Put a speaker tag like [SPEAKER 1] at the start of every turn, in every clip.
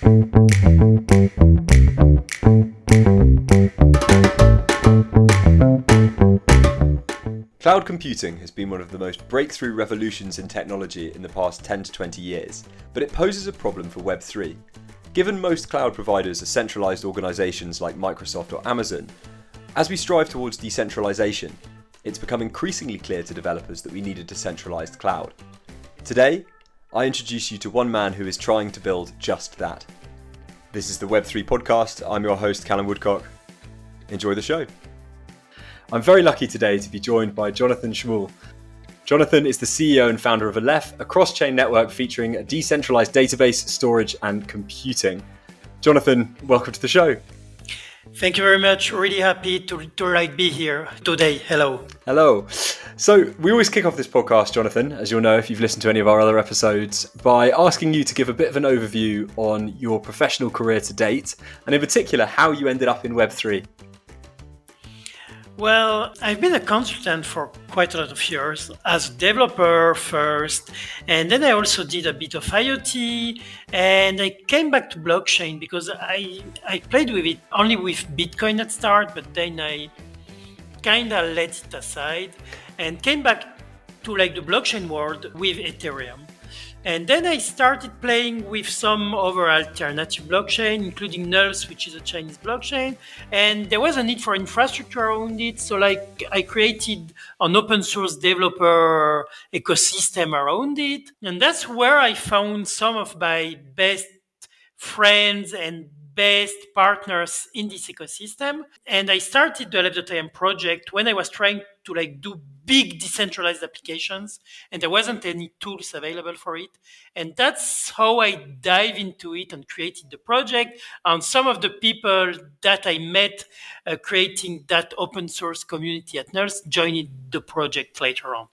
[SPEAKER 1] Cloud computing has been one of the most breakthrough revolutions in technology in the past 10 to 20 years, but it poses a problem for Web3. Given most cloud providers are centralized organizations like Microsoft or Amazon, as we strive towards decentralization, it's become increasingly clear to developers that we need a decentralized cloud. Today, I introduce you to one man who is trying to build just that. This is the Web3 podcast. I'm your host, Callum Woodcock. Enjoy the show. I'm very lucky today to be joined by Jonathan Schemoul. Jonathan is the CEO and founder of Aleph, a cross chain network featuring a decentralized database, storage, and computing. Jonathan, welcome to the show.
[SPEAKER 2] Thank you very much. Really happy to, to like, be here today. Hello.
[SPEAKER 1] Hello. So, we always kick off this podcast, Jonathan, as you'll know if you've listened to any of our other episodes, by asking you to give a bit of an overview on your professional career to date, and in particular, how you ended up in Web3.
[SPEAKER 2] Well, I've been a consultant for quite a lot of years as a developer first, and then I also did a bit of IoT, and I came back to blockchain because I I played with it only with Bitcoin at start, but then I kind of let it aside and came back to like the blockchain world with Ethereum. And then I started playing with some other alternative blockchain, including Nuls, which is a Chinese blockchain. And there was a need for infrastructure around it. So like I created an open source developer ecosystem around it. And that's where I found some of my best friends and best partners in this ecosystem. And I started the Aleph.im project when I was trying to like do big decentralized applications and there wasn't any tools available for it. And that's how I dive into it and created the project. And some of the people that I met uh, creating that open source community at Nuls joined the project later on.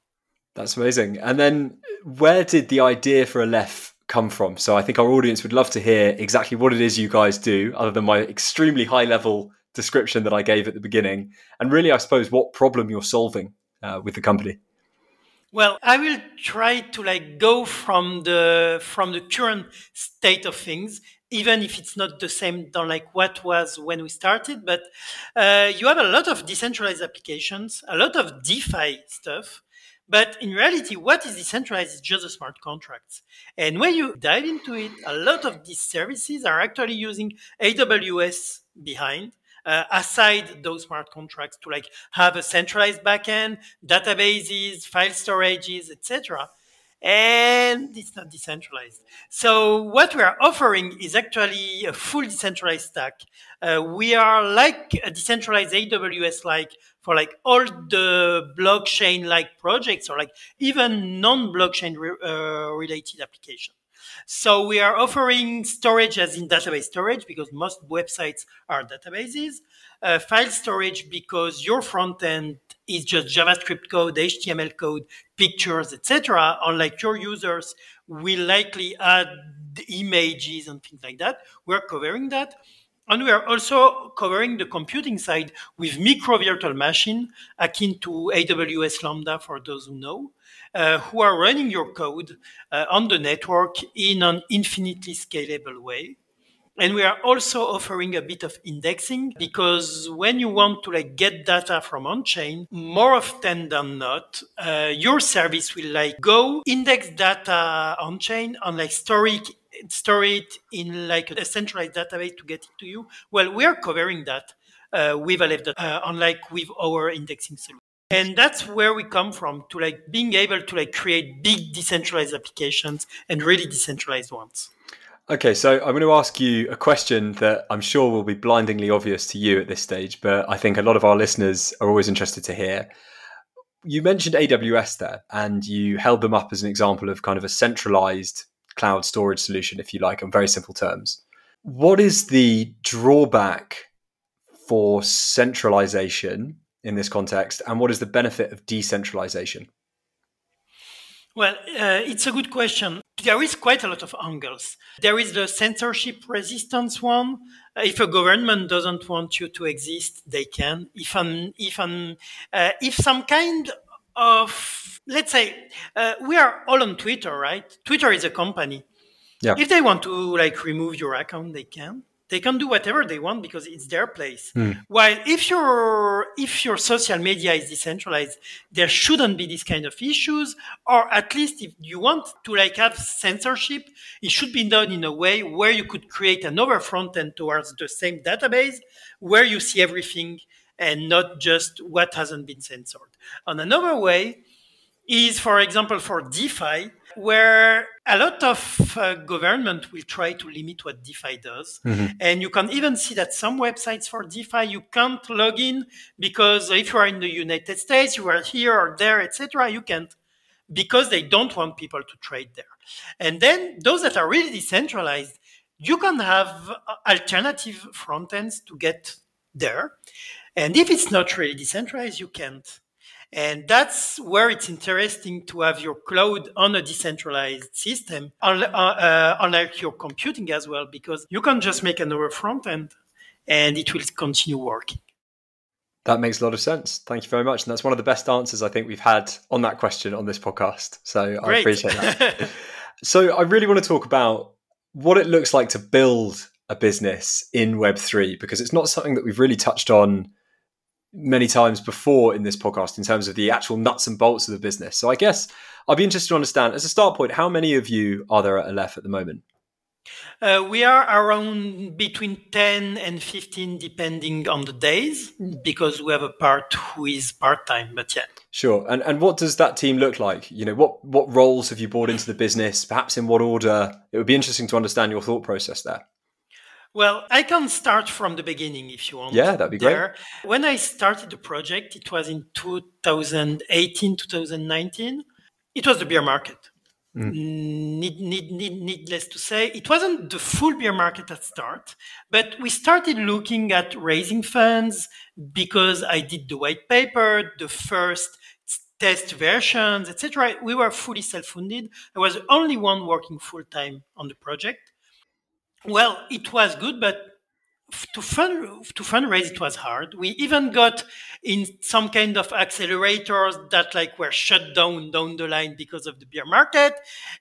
[SPEAKER 1] That's amazing. And then where did the idea for Aleph come from? So I think our audience would love to hear exactly what it is you guys do, other than my extremely high level description that I gave at the beginning, and really, I suppose, what problem you're solving uh, with the company.
[SPEAKER 2] Well, I will try to like go from the from the current state of things, even if it's not the same than like what was when we started. But uh, you have a lot of decentralized applications, a lot of DeFi stuff, but in reality, what is decentralized is just the smart contracts. And when you dive into it, a lot of these services are actually using AWS behind. Uh, aside those smart contracts to like have a centralized backend, databases, file storages, etc and it's not decentralized. So what we are offering is actually a full decentralized stack. Uh, we are like a decentralized AWS like for like all the blockchain like projects or like even non-blockchain re uh, related applications. So we are offering storage as in database storage because most websites are databases, uh, file storage because your front end is just JavaScript code, HTML code, pictures, etc. Unlike your users will likely add images and things like that. We're covering that. And we are also covering the computing side with micro virtual machine akin to AWS Lambda for those who know, uh, who are running your code uh, on the network in an infinitely scalable way. And we are also offering a bit of indexing because when you want to like get data from on-chain, more often than not, uh, your service will like go index data on-chain and like store it, store it in like a centralized database to get it to you. Well, we are covering that uh, with Aleph, uh, unlike with our indexing solution. And that's where we come from to like being able to like create big decentralized applications and really decentralized ones.
[SPEAKER 1] Okay, so I'm going to ask you a question that I'm sure will be blindingly obvious to you at this stage, but I think a lot of our listeners are always interested to hear. You mentioned AWS there, and you held them up as an example of kind of a centralized cloud storage solution, if you like, in very simple terms. What is the drawback for centralization in this context, and what is the benefit of decentralization?
[SPEAKER 2] Well, uh, it's a good question. There is quite a lot of angles. There is the censorship resistance one. If a government doesn't want you to exist, they can. If an, if an, uh, if some kind of, let's say, uh, we are all on Twitter, right? Twitter is a company.
[SPEAKER 1] Yeah.
[SPEAKER 2] If they want to like remove your account, they can. They can do whatever they want because it's their place. While if your if your social media is decentralized, there shouldn't be this kind of issues. Or at least if you want to like have censorship, it should be done in a way where you could create another front end towards the same database where you see everything and not just what hasn't been censored. And another way is, for example, for DeFi, where a lot of uh, government will try to limit what DeFi does. And you can even see that some websites for DeFi, you can't log in because if you are in the United States, you are here or there, etc., you can't because they don't want people to trade there. And then those that are really decentralized, you can have uh, alternative front ends to get there. And if it's not really decentralized, you can't. And that's where it's interesting to have your cloud on a decentralized system, uh, uh, unlike your computing as well, because you can just make another front end and it will continue working.
[SPEAKER 1] That makes a lot of sense. Thank you very much. And that's one of the best answers I think we've had on that question on this podcast. So I
[SPEAKER 2] Great.
[SPEAKER 1] appreciate that. so I really want to talk about what it looks like to build a business in Web3 because it's not something that we've really touched on many times before in this podcast in terms of the actual nuts and bolts of the business. So I guess I'd be interested to understand, as a start point, how many of you are there at Aleph at the moment?
[SPEAKER 2] Uh, we are around between 10 and 15, depending on the days, because we have a part who is part time, but yeah.
[SPEAKER 1] Sure. And and what does that team look like? You know, what what roles have you brought into the business? Perhaps in what order? It would be interesting to understand your thought process there.
[SPEAKER 2] Well, I can start from the beginning if you want.
[SPEAKER 1] Yeah, that'd be great.
[SPEAKER 2] When I started the project, it was in 2018, 2019. It was the beer market. Mm. Need, need, need, needless to say, it wasn't the full beer market at start, but we started looking at raising funds because I did the white paper, the first test versions, etc. We were fully self-funded. I was the only one working full time on the project. Well, it was good, but to fund to fundraise it was hard. We even got in some kind of accelerators that like were shut down down the line because of the beer market,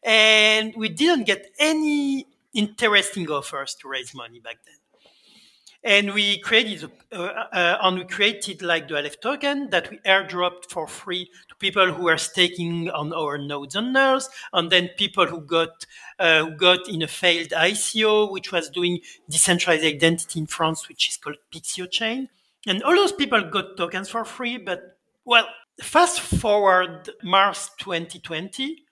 [SPEAKER 2] and we didn't get any interesting offers to raise money back then. And we created uh, uh, and we created like the Aleph token that we airdropped for free to people who are staking on our nodes on Nuls, and then people who got uh, who got in a failed ICO, which was doing decentralized identity in France, which is called Pixio Chain. And all those people got tokens for free. But well, fast forward March 2020,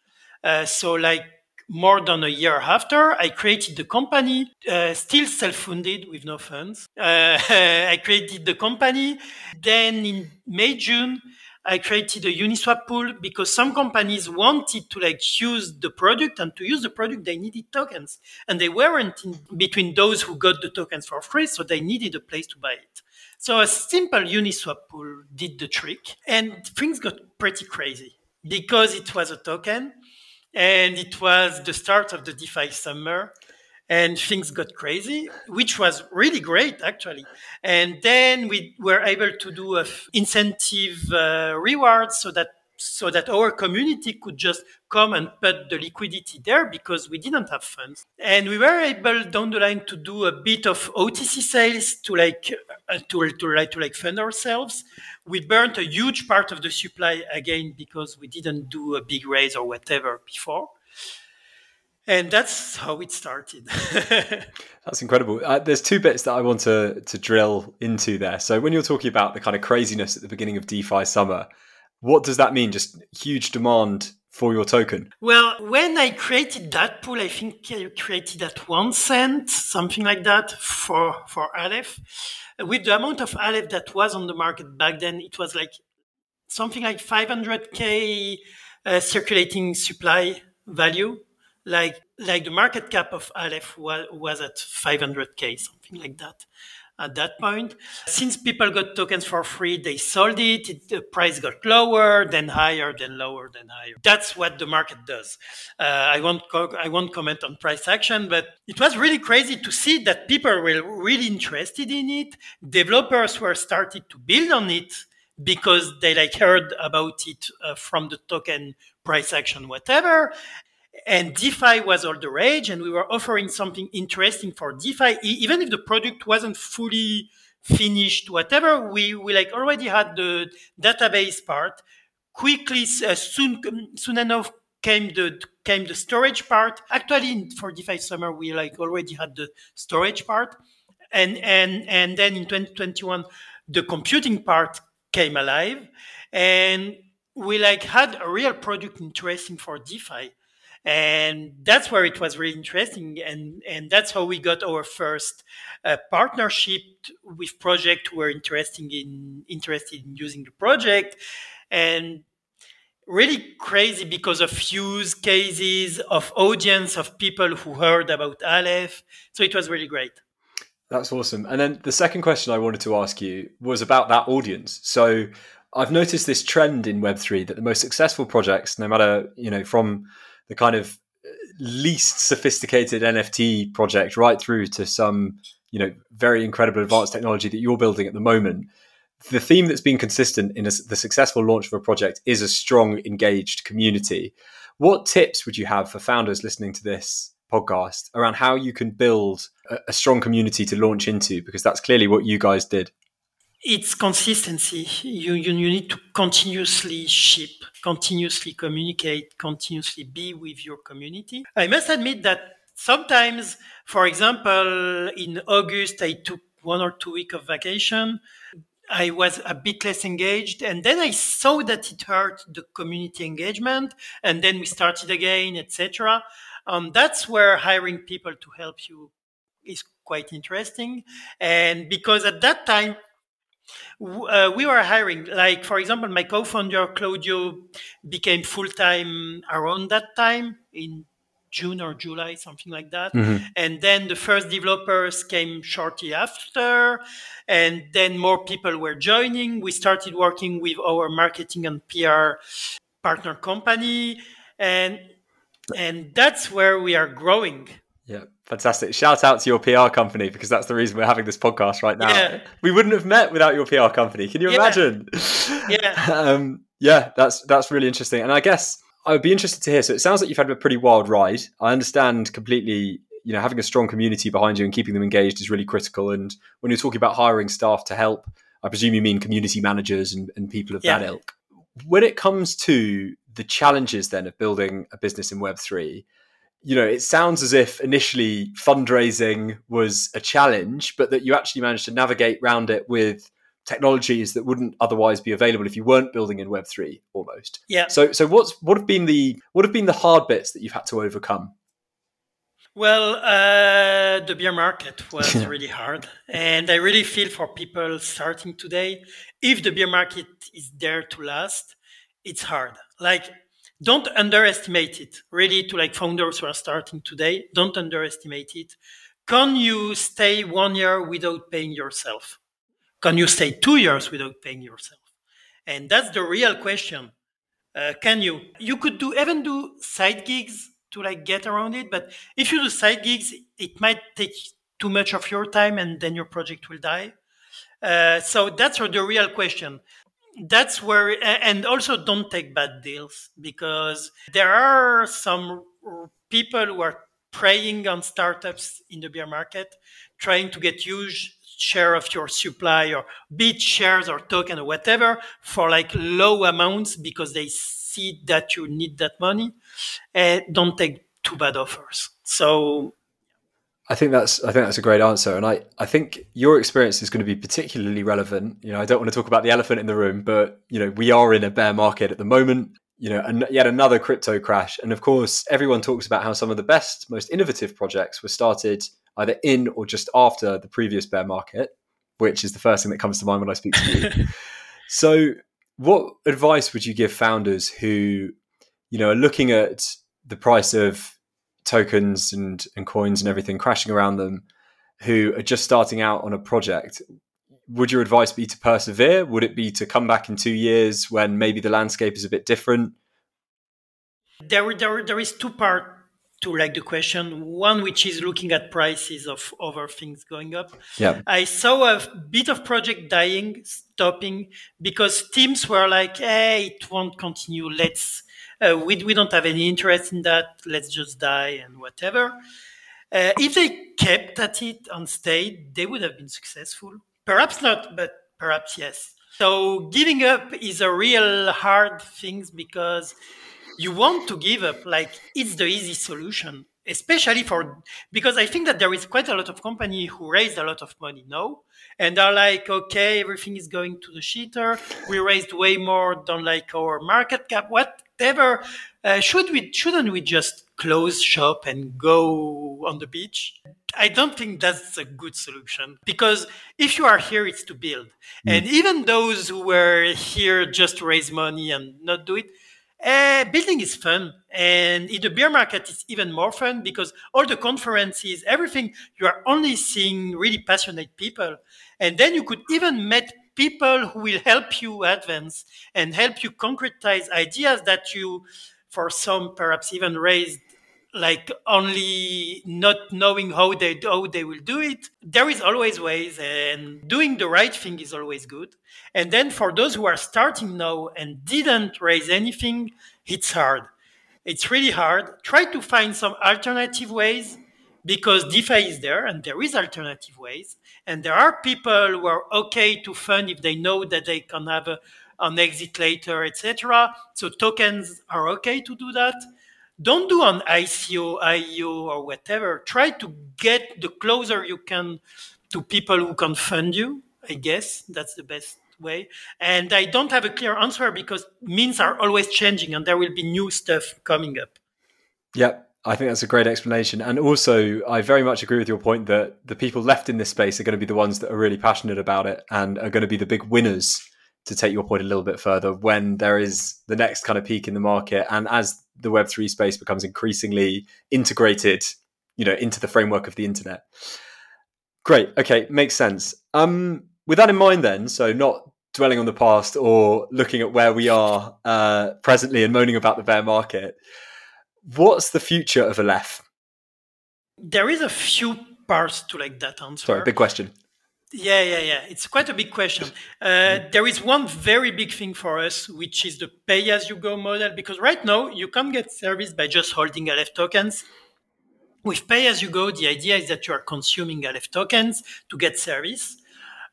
[SPEAKER 2] uh, so like more than a year after, I created the company, uh, still self-funded with no funds. Uh, I created the company. Then in May, June, I created a Uniswap pool because some companies wanted to like use the product and to use the product, they needed tokens and they weren't in between those who got the tokens for free. So they needed a place to buy it. So a simple Uniswap pool did the trick and things got pretty crazy because it was a token and it was the start of the DeFi summer and things got crazy, which was really great actually. And then we were able to do a f- incentive uh, rewards so that so that our community could just come and put the liquidity there because we didn't have funds. And we were able down the line to do a bit of OTC sales to like uh, to, to like to like fund ourselves. We burnt a huge part of the supply again because we didn't do a big raise or whatever before. And that's how it started.
[SPEAKER 1] That's incredible. Uh, there's two bits that I want to to drill into there. So when you're talking about the kind of craziness at the beginning of DeFi summer, what does that mean? Just huge demand for your token.
[SPEAKER 2] Well, when I created that pool, I think I created at one cent, something like that, for for Aleph. With the amount of Aleph that was on the market back then, it was like something like 500k uh, circulating supply value. Like like the market cap of Aleph was, was at 500k, something like that at that point. Since people got tokens for free, they sold it. it the price got lower, then higher, then lower, then higher. That's what the market does. Uh, I won't co- I won't comment on price action, but it was really crazy to see that people were really interested in it. Developers were started to build on it because they like heard about it uh, from the token price action, whatever. And DeFi was all the rage, and we were offering something interesting for DeFi, even if the product wasn't fully finished, whatever. We we like already had the database part. Quickly, uh, soon soon enough came the came the storage part. Actually, for DeFi Summer, we like already had the storage part, and and and then in 2021, the computing part came alive, and we like had a real product interesting for DeFi and that's where it was really interesting. And and that's how we got our first uh, partnership with project. Who were interested in interested in using the project. And really crazy because of use cases of audience of people who heard about aleph. So it was really great.
[SPEAKER 1] That's awesome. And then the second question i wanted to ask you was about that audience. So i've noticed this trend in web3 that the most successful projects no matter you know from the kind of uh, least sophisticated NFT project right through to some, you know, very incredible advanced technology that you're building at the moment. The theme that's been consistent in a, the successful launch of a project is a strong, engaged community. What tips would you have for founders listening to this podcast around how you can build a, a strong community to launch into? Because that's clearly what you guys did
[SPEAKER 2] it's consistency. You, you, you need to continuously ship, continuously communicate, continuously be with your community. I must admit that sometimes, for example, in August, I took one or two weeks of vacation. I was a bit less engaged, and then I saw that it hurt the community engagement, and then we started again, etc. Um, that's where hiring people to help you is quite interesting, and because at that time uh, we were hiring, like, for example, my co founder, Claudio, became full time around that time in June or July, something like that. Mm-hmm. And then the first developers came shortly after, and then more people were joining. We started working with our marketing and PR partner company, and and that's where we are growing.
[SPEAKER 1] Yeah, fantastic. Shout out to your PR company because that's the reason we're having this podcast right now. Yeah. We wouldn't have met without your PR company. Can you yeah. imagine?
[SPEAKER 2] Yeah.
[SPEAKER 1] um, yeah, that's that's really interesting. And I guess I would be interested to hear. So it sounds like you've had a pretty wild ride. I understand completely, you know, having a strong community behind you and keeping them engaged is really critical. And when you're talking about hiring staff to help, I presume you mean community managers and, and people of yeah. that ilk. When it comes to the challenges then of building a business in Web3, you know, it sounds as if initially fundraising was a challenge, but that you actually managed to navigate around it with technologies that wouldn't otherwise be available if you weren't building in Web three almost.
[SPEAKER 2] Yeah.
[SPEAKER 1] So so what's what have been the what have been the hard bits that you've had to overcome?
[SPEAKER 2] Well, uh, the beer market was really hard, and I really feel for people starting today. If the beer market is there to last, it's hard. Like don't underestimate it. Really to like founders who are starting today don't underestimate it. Can you stay one year without paying yourself? Can you stay two years without paying yourself? And that's the real question. Uh, can you? You could do even do side gigs to like get around it but if you do side gigs it might take too much of your time and then your project will die. Uh, so that's the real question that's where and also don't take bad deals because there are some people who are preying on startups in the bear market trying to get huge share of your supply or bit shares or token or whatever for like low amounts because they see that you need that money. And don't take too bad offers. So
[SPEAKER 1] I think that's I think that's a great answer, and I, I think your experience is going to be particularly relevant. You know, I don't want to talk about the elephant in the room, but you know, we are in a bear market at the moment. You know, and yet another crypto crash, and of course, everyone talks about how some of the best, most innovative projects were started either in or just after the previous bear market, which is the first thing that comes to mind when I speak to you. so, what advice would you give founders who, you know, are looking at the price of tokens and, and coins and everything crashing around them who are just starting out on a project would your advice be to persevere? Would it be to come back in two years when maybe the landscape is a bit different?
[SPEAKER 2] There, there, there is two part to like the question. One which is looking at prices of other things going up.
[SPEAKER 1] Yeah.
[SPEAKER 2] I saw a bit of project dying stopping because teams were like hey it won't continue. Let's uh, we, we don't have any interest in that. Let's just die and whatever. Uh, if they kept at it and stayed they would have been successful. Perhaps not but perhaps yes. So giving up is a real hard thing because you want to give up like it's the easy solution especially for because i think that there is quite a lot of company who raised a lot of money now and are like okay everything is going to the shitter. We raised way more than like our market cap whatever uh, should we shouldn't we just close shop and go on the beach i don't think that's a good solution because if you are here it's to build mm. and even those who were here just to raise money and not do it uh, building is fun. And in the beer market, it's even more fun because all the conferences, everything, you are only seeing really passionate people. And then you could even meet people who will help you advance and help you concretize ideas that you, for some, perhaps even raised like only not knowing how they how they will do it. There is always ways and doing the right thing is always good. And then for those who are starting now and didn't raise anything it's hard. It's really hard. Try to find some alternative ways because defi is there and there is alternative ways and there are people who are okay to fund if they know that they can have a, an exit later etc so tokens are okay to do that don't do an ICO, IEO, or whatever. Try to get the closer you can to people who can fund you. I guess that's the best way. And I don't have a clear answer because means are always changing and there will be new stuff coming up.
[SPEAKER 1] Yep. I think that's a great explanation. And also, I very much agree with your point that the people left in this space are going to be the ones that are really passionate about it and are going to be the big winners to take your point a little bit further when there is the next kind of peak in the market. And as the web3 space becomes increasingly integrated you know into the framework of the internet. Great. Okay. Makes sense. Um with that in mind then so not dwelling on the past or looking at where we are uh, presently and moaning about the bear market what's the future of aleph
[SPEAKER 2] there is a few parts to like that answer
[SPEAKER 1] sorry big question
[SPEAKER 2] yeah, yeah, yeah. It's quite a big question. Uh, there is one very big thing for us, which is the pay as you go model, because right now you can't get service by just holding Aleph tokens. With pay as you go, the idea is that you are consuming Aleph tokens to get service.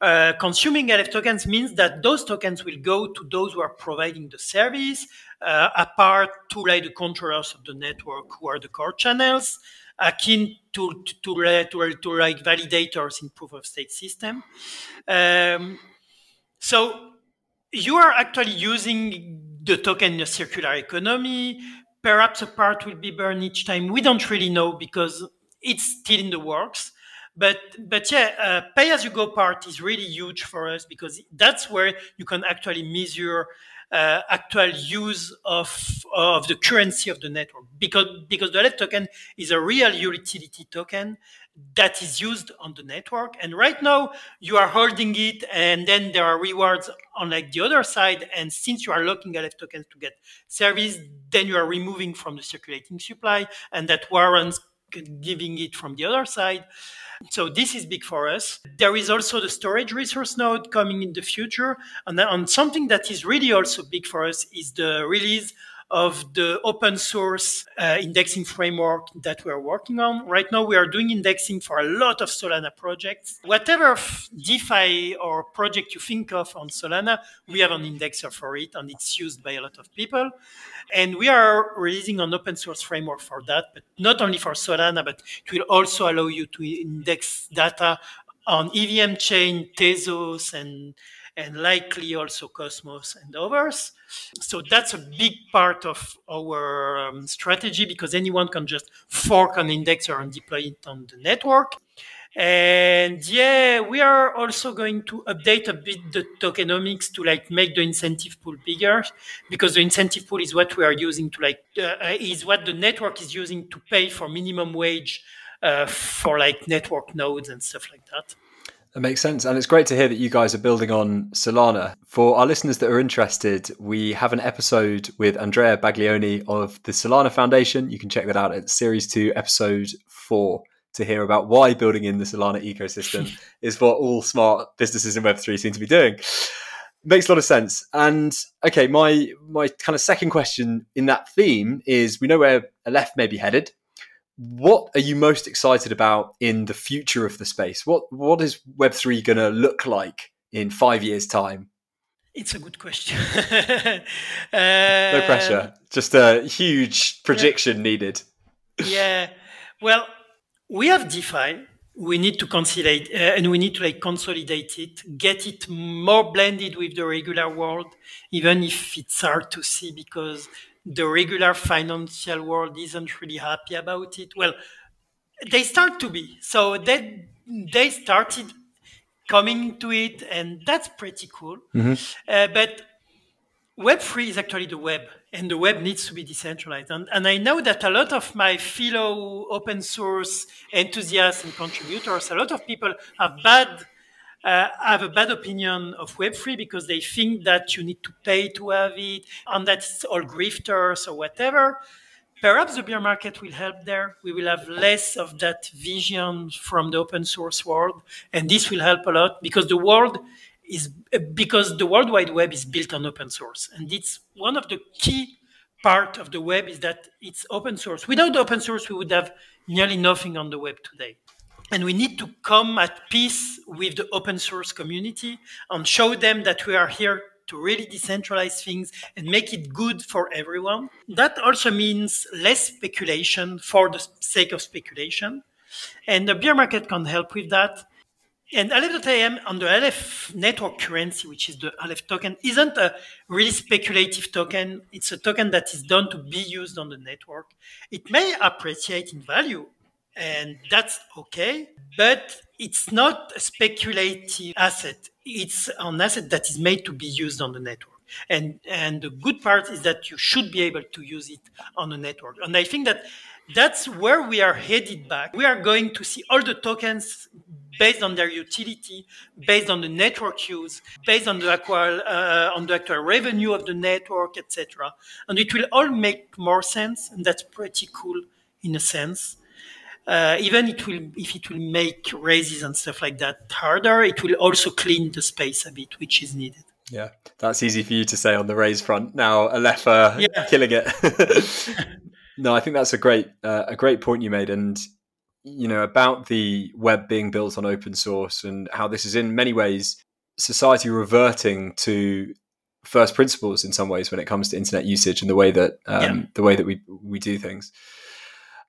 [SPEAKER 2] Uh, consuming Aleph tokens means that those tokens will go to those who are providing the service, uh, apart to like the controllers of the network who are the core channels akin to to, to, to, to like validators in proof of stake system. Um, so you are actually using the token in a circular economy. Perhaps a part will be burned each time. We don't really know because it's still in the works. But but yeah, uh, pay as you go part is really huge for us because that's where you can actually measure uh, actual use of of the currency of the network. Because because the Aleph token is a real utility token that is used on the network. And right now you are holding it and then there are rewards on like the other side. And since you are locking Aleph tokens to get service then you are removing from the circulating supply and that warrants giving it from the other side so this is big for us. There is also the storage resource node coming in the future. And, and something that is really also big for us is the release of the open source uh, indexing framework that we're working on. Right now, we are doing indexing for a lot of Solana projects. Whatever DeFi or project you think of on Solana, we have an indexer for it, and it's used by a lot of people. And we are releasing an open source framework for that, but not only for Solana, but it will also allow you to index data on EVM chain, Tezos, and and likely also Cosmos and others. So that's a big part of our um, strategy because anyone can just fork an indexer and deploy it on the network. And yeah, we are also going to update a bit the tokenomics to like make the incentive pool bigger because the incentive pool is what we are using to like uh, is what the network is using to pay for minimum wage uh, for like network nodes and stuff like that.
[SPEAKER 1] That makes sense. And it's great to hear that you guys are building on Solana. For our listeners that are interested, we have an episode with Andrea Baglioni of the Solana Foundation. You can check that out at Series 2, Episode 4 to hear about why building in the Solana ecosystem is what all smart businesses in Web3 seem to be doing. Makes a lot of sense. And okay, my my kind of second question in that theme is we know where Aleph may be headed what are you most excited about in the future of the space? What what is Web three going to look like in five years' time?
[SPEAKER 2] It's a good question.
[SPEAKER 1] uh, no pressure, just a huge prediction yeah. needed.
[SPEAKER 2] yeah, well, we have DeFi. We need to consolidate, uh, and we need to like consolidate it, get it more blended with the regular world, even if it's hard to see because the regular financial world isn't really happy about it. Well, they start to be. So they they started coming to it, and that's pretty cool. Mm-hmm. Uh, but Web3 is actually the web, and the web needs to be decentralized. And, and I know that a lot of my fellow open source enthusiasts and contributors, a lot of people have bad uh, have a bad opinion of Web3 because they think that you need to pay to have it and that it's all grifters or whatever. Perhaps the bear market will help there. We will have less of that vision from the open source world, and this will help a lot because the world is because the World Wide Web is built on open source, and it's one of the key part of the web is that it's open source. Without open source, we would have nearly nothing on the web today. And we need to come at peace with the open source community and show them that we are here to really decentralize things and make it good for everyone. That also means less speculation for the sake of speculation. And the bear market can help with that. And Aleph.im on the Aleph network currency, which is the Aleph token, isn't a really speculative token. It's a token that is done to be used on the network. It may appreciate in value and that's okay. But it's not a speculative asset. It's an asset that is made to be used on the network. And and the good part is that you should be able to use it on the network. And I think that that's where we are headed back. We are going to see all the tokens based on their utility, based on the network use, based on the actual uh, on the actual revenue of the network, etc. And it will all make more sense, and that's pretty cool in a sense uh, even it will if it will make raises and stuff like that harder, it will also clean the space a bit, which is needed.
[SPEAKER 1] Yeah, that's easy for you to say on the raise front. Now Aleph yeah. killing it. no, I think that's a great uh, a great point you made, and you know about the web being built on open source and how this is in many ways society reverting to first principles in some ways when it comes to internet usage and the way that um, yeah. the way that we we do things.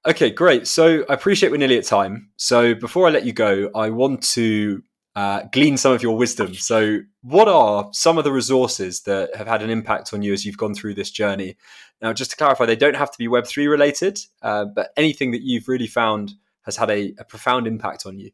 [SPEAKER 1] Okay, great. So I appreciate we're nearly at time. So before I let you go, I want to uh, glean some of your wisdom. So, what are some of the resources that have had an impact on you as you've gone through this journey? Now, just to clarify, they don't have to be Web3 related, uh, but anything that you've really found has had a, a profound impact on you.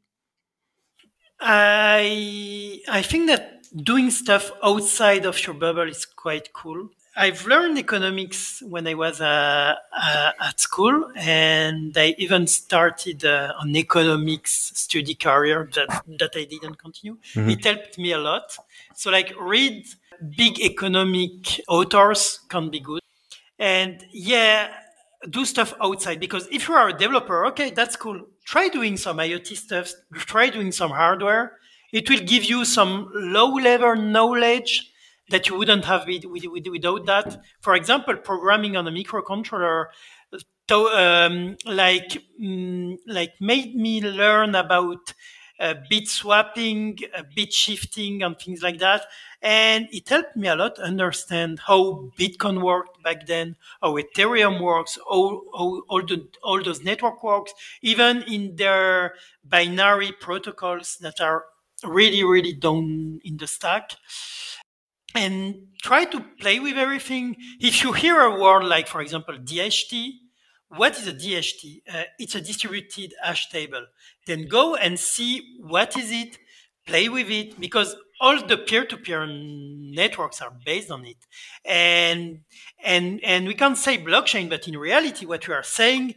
[SPEAKER 2] I I think that doing stuff outside of your bubble is quite cool. I've learned economics when I was uh, uh, at school, and I even started uh, an economics study career that that I didn't continue. Mm-hmm. It helped me a lot. So, like, read big economic authors can be good, and yeah, do stuff outside because if you are a developer, okay, that's cool. Try doing some IoT stuff. Try doing some hardware. It will give you some low level knowledge that you wouldn't have with, with, with, without that. For example, programming on a microcontroller, to, um, like mm, like made me learn about uh, bit swapping, uh, bit shifting, and things like that. And it helped me a lot understand how Bitcoin worked back then, how Ethereum works, how, how all, the, all those network works, even in their binary protocols that are really, really down in the stack and try to play with everything. If you hear a word like, for example, DHT, what is a DHT? Uh, it's a distributed hash table. Then go and see what is it, play with it, because all the peer-to-peer networks are based on it. And and and we can't say blockchain, but in reality, what we are saying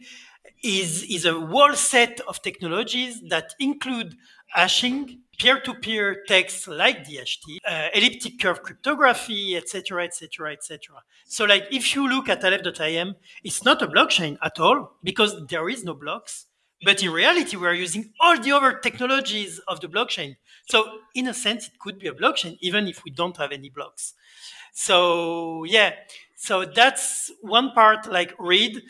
[SPEAKER 2] is, is a whole set of technologies that include hashing, peer-to-peer text like DHT, uh, elliptic curve cryptography, etc., etc., etc. So, like, if you look at Aleph.im, it's not a blockchain at all because there is no blocks. But in reality, we are using all the other technologies of the blockchain. So, in a sense, it could be a blockchain even if we don't have any blocks. So, yeah. So that's one part. Like read,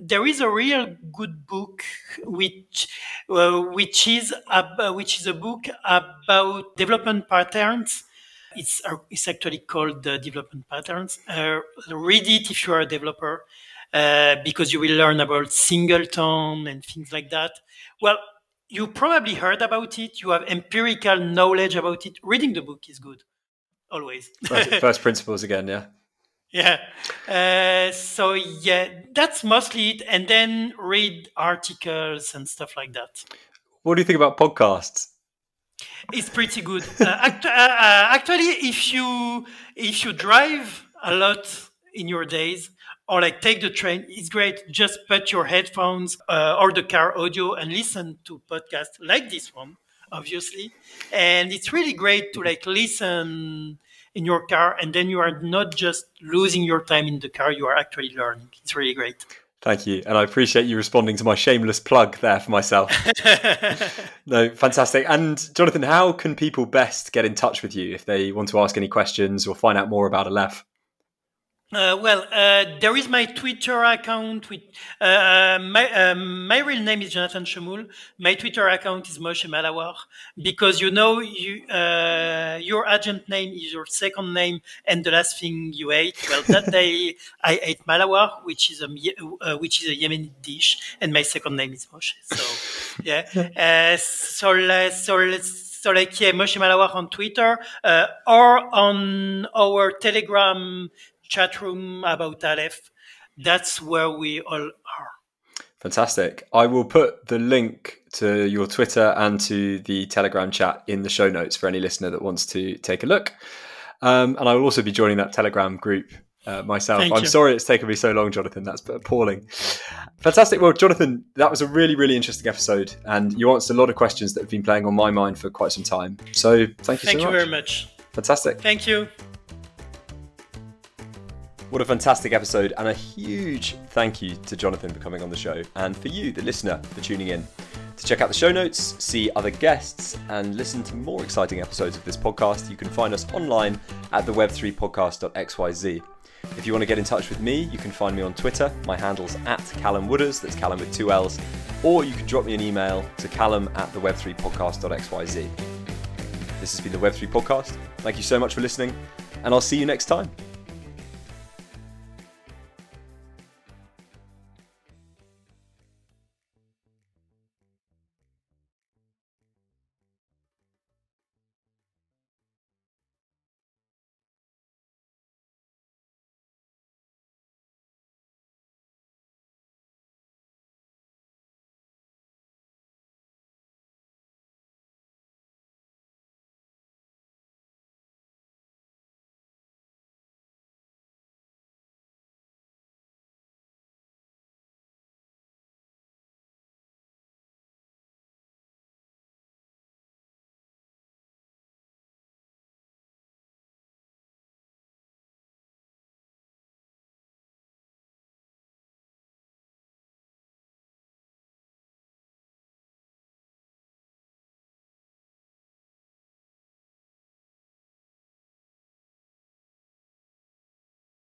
[SPEAKER 2] there is a real good book which uh, which is uh, which is a book about development patterns. It's uh, it's actually called the development patterns. Uh, read it if you are a developer, uh, because you will learn about singleton and things like that. Well, you probably heard about it. You have empirical knowledge about it. Reading the book is good, always.
[SPEAKER 1] first, first principles again, yeah.
[SPEAKER 2] Yeah. Uh, so yeah, that's mostly it, and then read articles and stuff like that.
[SPEAKER 1] What do you think about podcasts?
[SPEAKER 2] It's pretty good. uh, act- uh, uh actually, if you if you drive a lot in your days or like take the train, it's great. Just put your headphones uh, or the car audio and listen to podcasts like this one, obviously. And it's really great to like listen in your car and then you are not just losing your time in the car you are actually learning. It's really great.
[SPEAKER 1] Thank you. And i appreciate you responding to my shameless plug there for myself. No fantastic. And jonathan how can people best get in touch with you if they want to ask any questions or find out more about aleph
[SPEAKER 2] uh, well, uh, there is my Twitter account. With uh, my um, my real name is Jonathan Schemoul. My Twitter account is Moshe Malawach because you know you uh, your agent name is your second name and the last thing you ate. Well, that day I ate Malawach, which is a uh, which is a Yemeni dish, and my second name is Moshe. So yeah, uh, so let's so let's so like yeah, Moshe Malawach on Twitter uh, or on our Telegram chat room about Aleph. That's where we all are.
[SPEAKER 1] Fantastic. I will put the link to your Twitter and to the Telegram chat in the show notes for any listener that wants to take a look. Um, and I will also be joining that Telegram group uh, myself. Thank I'm you. sorry it's taken me so long, Jonathan. That's appalling. Fantastic. Well, Jonathan, that was a really, really interesting episode, and you answered a lot of questions that have been playing on my mind for quite some time. So, thank you.
[SPEAKER 2] Thank
[SPEAKER 1] so
[SPEAKER 2] you very much.
[SPEAKER 1] Fantastic.
[SPEAKER 2] Thank you.
[SPEAKER 1] What a fantastic episode, and a huge thank you to Jonathan for coming on the show, and for you, the listener, for tuning in. To check out the show notes, see other guests, and listen to more exciting episodes of this podcast, you can find us online at the web3podcast.xyz. If you want to get in touch with me, you can find me on Twitter. My handle's at Callum Wooders, that's Callum with two L's, or you can drop me an email to callum at the web3podcast.xyz. This has been the Web3 Podcast. Thank you so much for listening, and I'll see you next time.